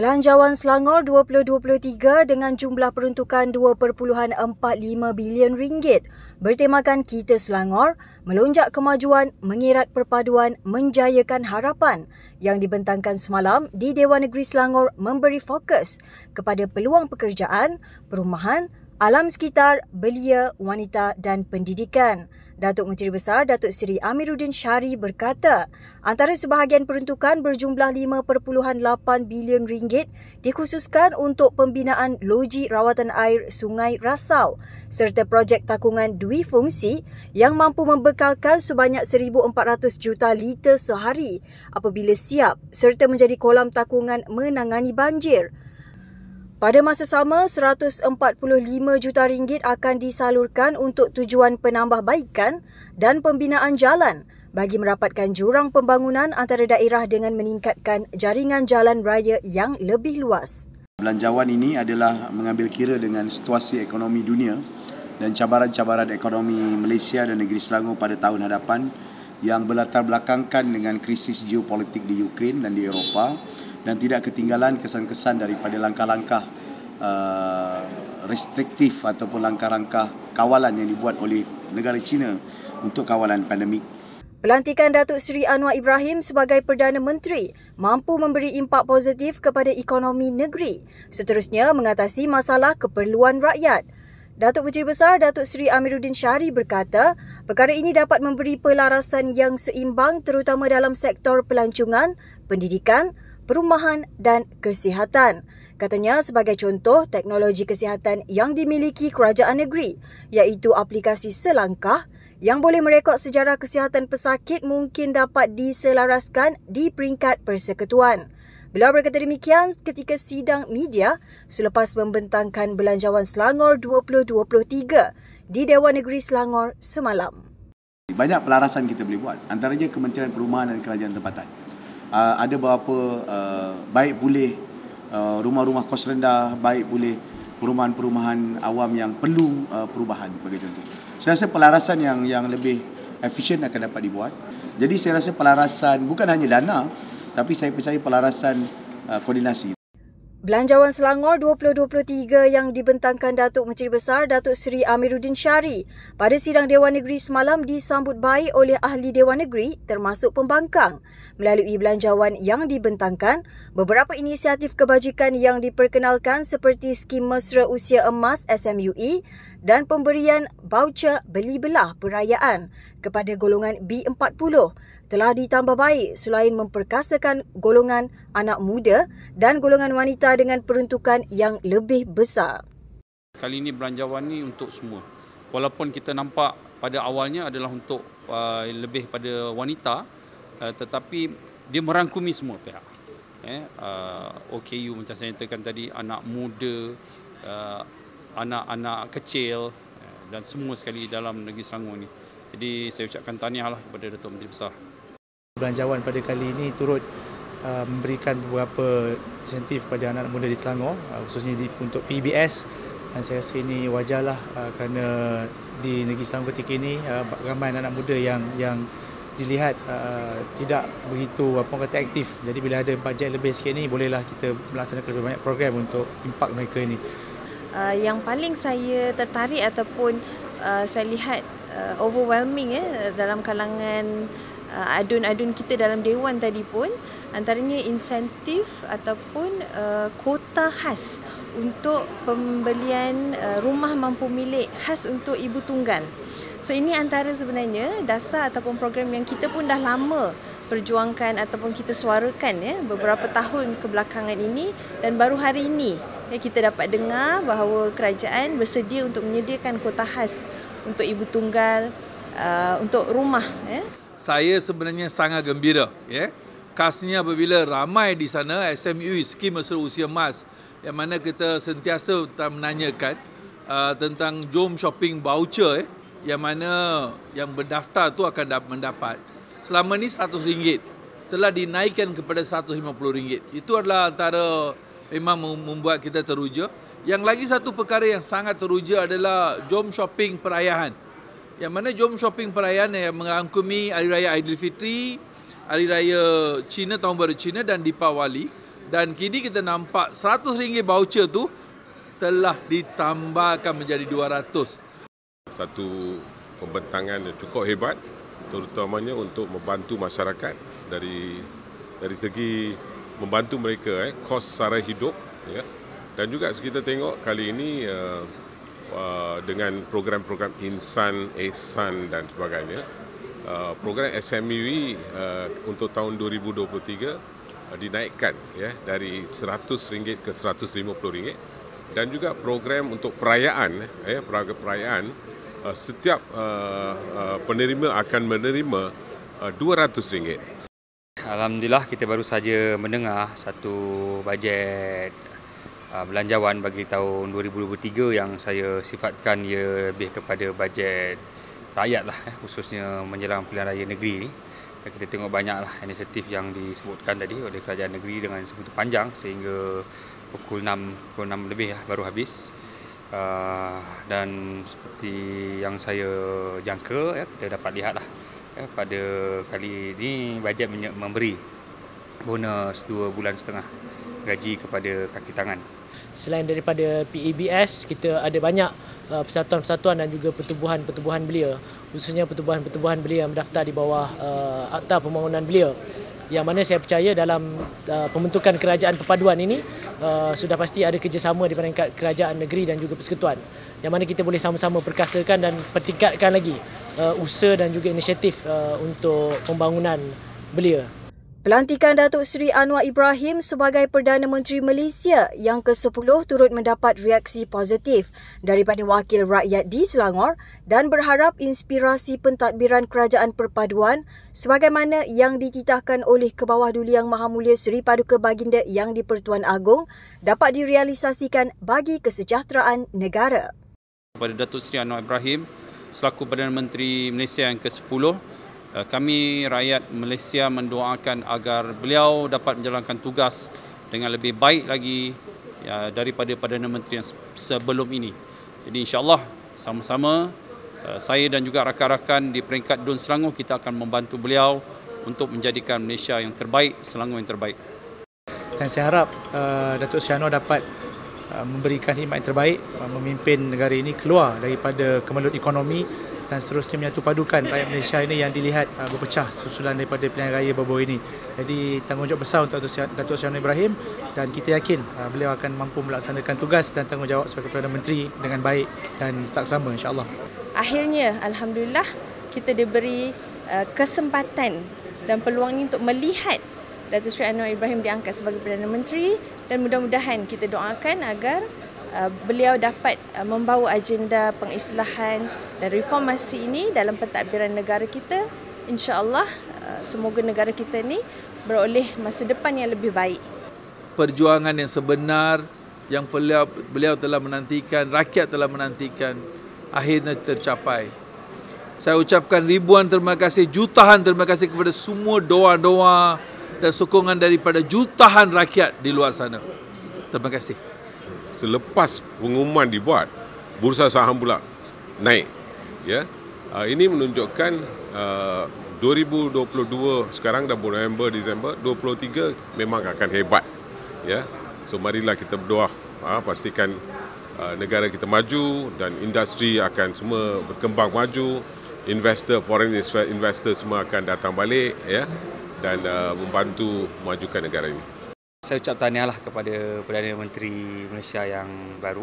Belanjawan Selangor 2023 dengan jumlah peruntukan 2.45 bilion ringgit bertemakan Kita Selangor melonjak kemajuan mengirat perpaduan menjayakan harapan yang dibentangkan semalam di Dewan Negeri Selangor memberi fokus kepada peluang pekerjaan, perumahan, alam sekitar, belia, wanita dan pendidikan. Datuk Menteri Besar Datuk Seri Amiruddin Syari berkata, antara sebahagian peruntukan berjumlah 5.8 bilion ringgit dikhususkan untuk pembinaan loji rawatan air Sungai Rasau serta projek takungan dui fungsi yang mampu membekalkan sebanyak 1,400 juta liter sehari apabila siap serta menjadi kolam takungan menangani banjir. Pada masa sama, 145 juta ringgit akan disalurkan untuk tujuan penambahbaikan dan pembinaan jalan bagi merapatkan jurang pembangunan antara daerah dengan meningkatkan jaringan jalan raya yang lebih luas. Belanjawan ini adalah mengambil kira dengan situasi ekonomi dunia dan cabaran-cabaran ekonomi Malaysia dan negeri Selangor pada tahun hadapan yang berlatar belakangkan dengan krisis geopolitik di Ukraine dan di Eropah dan tidak ketinggalan kesan-kesan daripada langkah-langkah uh, restriktif ataupun langkah-langkah kawalan yang dibuat oleh negara China untuk kawalan pandemik. Pelantikan Datuk Seri Anwar Ibrahim sebagai Perdana Menteri mampu memberi impak positif kepada ekonomi negeri, seterusnya mengatasi masalah keperluan rakyat. Datuk Menteri Besar Datuk Seri Amiruddin Syari berkata, perkara ini dapat memberi pelarasan yang seimbang terutama dalam sektor pelancongan, pendidikan, perumahan dan kesihatan. Katanya sebagai contoh teknologi kesihatan yang dimiliki kerajaan negeri iaitu aplikasi selangkah yang boleh merekod sejarah kesihatan pesakit mungkin dapat diselaraskan di peringkat persekutuan. Beliau berkata demikian ketika sidang media selepas membentangkan Belanjawan Selangor 2023 di Dewan Negeri Selangor semalam. Banyak pelarasan kita boleh buat antaranya Kementerian Perumahan dan Kerajaan Tempatan uh, ada beberapa uh, baik boleh uh, rumah-rumah kos rendah, baik boleh perumahan-perumahan awam yang perlu uh, perubahan bagi contoh. Saya rasa pelarasan yang yang lebih efisien akan dapat dibuat. Jadi saya rasa pelarasan bukan hanya dana tapi saya percaya pelarasan uh, koordinasi. Belanjawan Selangor 2023 yang dibentangkan Datuk Menteri Besar Datuk Seri Amiruddin Syari pada sidang Dewan Negeri semalam disambut baik oleh ahli Dewan Negeri termasuk pembangkang. Melalui belanjawan yang dibentangkan, beberapa inisiatif kebajikan yang diperkenalkan seperti skim mesra usia emas SMUE dan pemberian baucer beli belah perayaan kepada golongan B40 telah ditambah baik selain memperkasakan golongan anak muda dan golongan wanita dengan peruntukan yang lebih besar. Kali ini belanjawan ni untuk semua. Walaupun kita nampak pada awalnya adalah untuk uh, lebih pada wanita uh, tetapi dia merangkumi semua pihak. Eh, uh, OKU macam saya nyatakan tadi anak muda uh, anak-anak kecil eh, dan semua sekali dalam negeri Selangor ini. Jadi saya ucapkan tahniahlah kepada Datuk Menteri Besar. Belanjawan pada kali ini turut uh, memberikan beberapa insentif kepada anak-anak muda di Selangor uh, khususnya di, untuk PBS dan saya rasa ini wajarlah uh, kerana di negeri Selangor ketika ini uh, ramai anak-anak muda yang yang dilihat uh, tidak begitu apa kata aktif. Jadi bila ada bajet lebih sikit ni bolehlah kita melaksanakan lebih banyak program untuk impak mereka ini uh, yang paling saya tertarik ataupun uh, saya lihat uh, overwhelming eh dalam kalangan uh, adun-adun kita dalam dewan tadi pun antaranya insentif ataupun uh, kota khas untuk pembelian uh, rumah mampu milik khas untuk ibu tunggal. So ini antara sebenarnya dasar ataupun program yang kita pun dah lama perjuangkan ataupun kita suarakan ya beberapa tahun kebelakangan ini dan baru hari ini ya, kita dapat dengar bahawa kerajaan bersedia untuk menyediakan kota khas untuk ibu tunggal uh, untuk rumah ya. Saya sebenarnya sangat gembira ya. Khasnya apabila ramai di sana SMU skim mesra usia emas yang mana kita sentiasa menanyakan uh, tentang jom shopping voucher eh, yang mana yang berdaftar tu akan mendapat selama ni RM100 telah dinaikkan kepada RM150. Itu adalah antara memang membuat kita teruja. Yang lagi satu perkara yang sangat teruja adalah jom shopping perayaan. Yang mana jom shopping perayaan yang merangkumi Hari Raya Aidilfitri, Hari Raya Cina Tahun Baru Cina dan Deepawali dan kini kita nampak RM100 voucher tu telah ditambahkan menjadi 200. Satu pembentangan yang cukup hebat terutamanya untuk membantu masyarakat dari dari segi membantu mereka eh kos sara hidup ya dan juga kita tengok kali ini uh, uh, dengan program-program insan ehsan dan sebagainya uh, program SMUI uh, untuk tahun 2023 uh, dinaikkan ya dari RM100 ke RM150 dan juga program untuk perayaan eh program perayaan uh, setiap uh, uh, penerima akan menerima uh, RM200. Alhamdulillah kita baru saja mendengar satu bajet uh, belanjawan bagi tahun 2023 yang saya sifatkan ia lebih kepada bajet rakyat lah eh, khususnya menjelang pilihan raya negeri ni. Kita tengok banyaklah inisiatif yang disebutkan tadi oleh kerajaan negeri dengan sebegitu panjang sehingga pukul 6, pukul 6 lebih lah, baru habis. Uh, dan seperti yang saya jangka, ya, kita dapat lihat lah pada kali ini bajet memberi bonus 2 bulan setengah gaji kepada kaki tangan. Selain daripada PEBS, kita ada banyak uh, persatuan-persatuan dan juga pertubuhan-pertubuhan belia, khususnya pertubuhan-pertubuhan belia yang mendaftar di bawah uh, Akta Pembangunan Belia yang mana saya percaya dalam uh, pembentukan kerajaan perpaduan ini uh, sudah pasti ada kerjasama di peringkat kerajaan negeri dan juga persekutuan yang mana kita boleh sama-sama perkasakan dan pertingkatkan lagi uh, usaha dan juga inisiatif uh, untuk pembangunan belia. Pelantikan Datuk Seri Anwar Ibrahim sebagai Perdana Menteri Malaysia yang ke-10 turut mendapat reaksi positif daripada wakil rakyat di Selangor dan berharap inspirasi pentadbiran kerajaan perpaduan sebagaimana yang dititahkan oleh Kebawah Duli Yang Maha Mulia Seri Paduka Baginda Yang di-Pertuan Agong dapat direalisasikan bagi kesejahteraan negara. Kepada Datuk Seri Anwar Ibrahim selaku Perdana Menteri Malaysia yang ke-10 Eh, kami rakyat Malaysia mendoakan agar beliau dapat menjalankan tugas dengan lebih baik lagi ya, daripada Perdana Menteri yang sebelum ini. Jadi insyaAllah sama-sama eh, saya dan juga rakan-rakan di peringkat Dun Selangor kita akan membantu beliau untuk menjadikan Malaysia yang terbaik, Selangor yang terbaik. Dan saya harap uh, Datuk Anwar dapat uh, memberikan khidmat yang terbaik, uh, memimpin negara ini keluar daripada kemelut ekonomi dan seterusnya menyatu padukan rakyat Malaysia ini yang dilihat uh, berpecah susulan daripada pilihan raya baru ini. Jadi tanggungjawab besar untuk Datuk Seri Ibrahim dan kita yakin uh, beliau akan mampu melaksanakan tugas dan tanggungjawab sebagai Perdana Menteri dengan baik dan saksama insya-Allah. Akhirnya alhamdulillah kita diberi uh, kesempatan dan peluang ini untuk melihat Datuk Seri Anwar Ibrahim diangkat sebagai Perdana Menteri dan mudah-mudahan kita doakan agar beliau dapat uh, membawa agenda pengislahan dan reformasi ini dalam pentadbiran negara kita insya-Allah uh, semoga negara kita ini beroleh masa depan yang lebih baik. Perjuangan yang sebenar yang beliau beliau telah menantikan rakyat telah menantikan akhirnya tercapai. Saya ucapkan ribuan terima kasih jutaan terima kasih kepada semua doa-doa dan sokongan daripada jutaan rakyat di luar sana. Terima kasih selepas pengumuman dibuat bursa saham pula naik ya. Uh, ini menunjukkan uh, 2022 sekarang dah November Disember 23 memang akan hebat ya. So marilah kita berdoa uh, pastikan uh, negara kita maju dan industri akan semua berkembang maju investor foreign investor semua akan datang balik ya dan uh, membantu majukan negara ini saya ucap tahniahlah kepada Perdana Menteri Malaysia yang baru,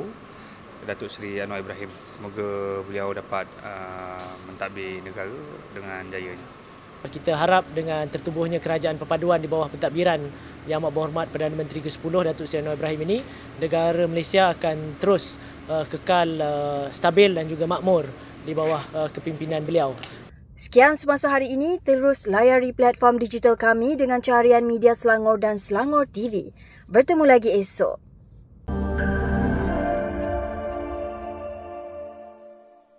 Datuk Seri Anwar Ibrahim. Semoga beliau dapat uh, mentadbir negara dengan jayanya. Kita harap dengan tertubuhnya kerajaan perpaduan di bawah pentadbiran Yang Amat Berhormat Perdana Menteri ke-10 Datuk Seri Anwar Ibrahim ini, negara Malaysia akan terus uh, kekal uh, stabil dan juga makmur di bawah uh, kepimpinan beliau. Sekian semasa hari ini, terus layari platform digital kami dengan carian media Selangor dan Selangor TV. Bertemu lagi esok.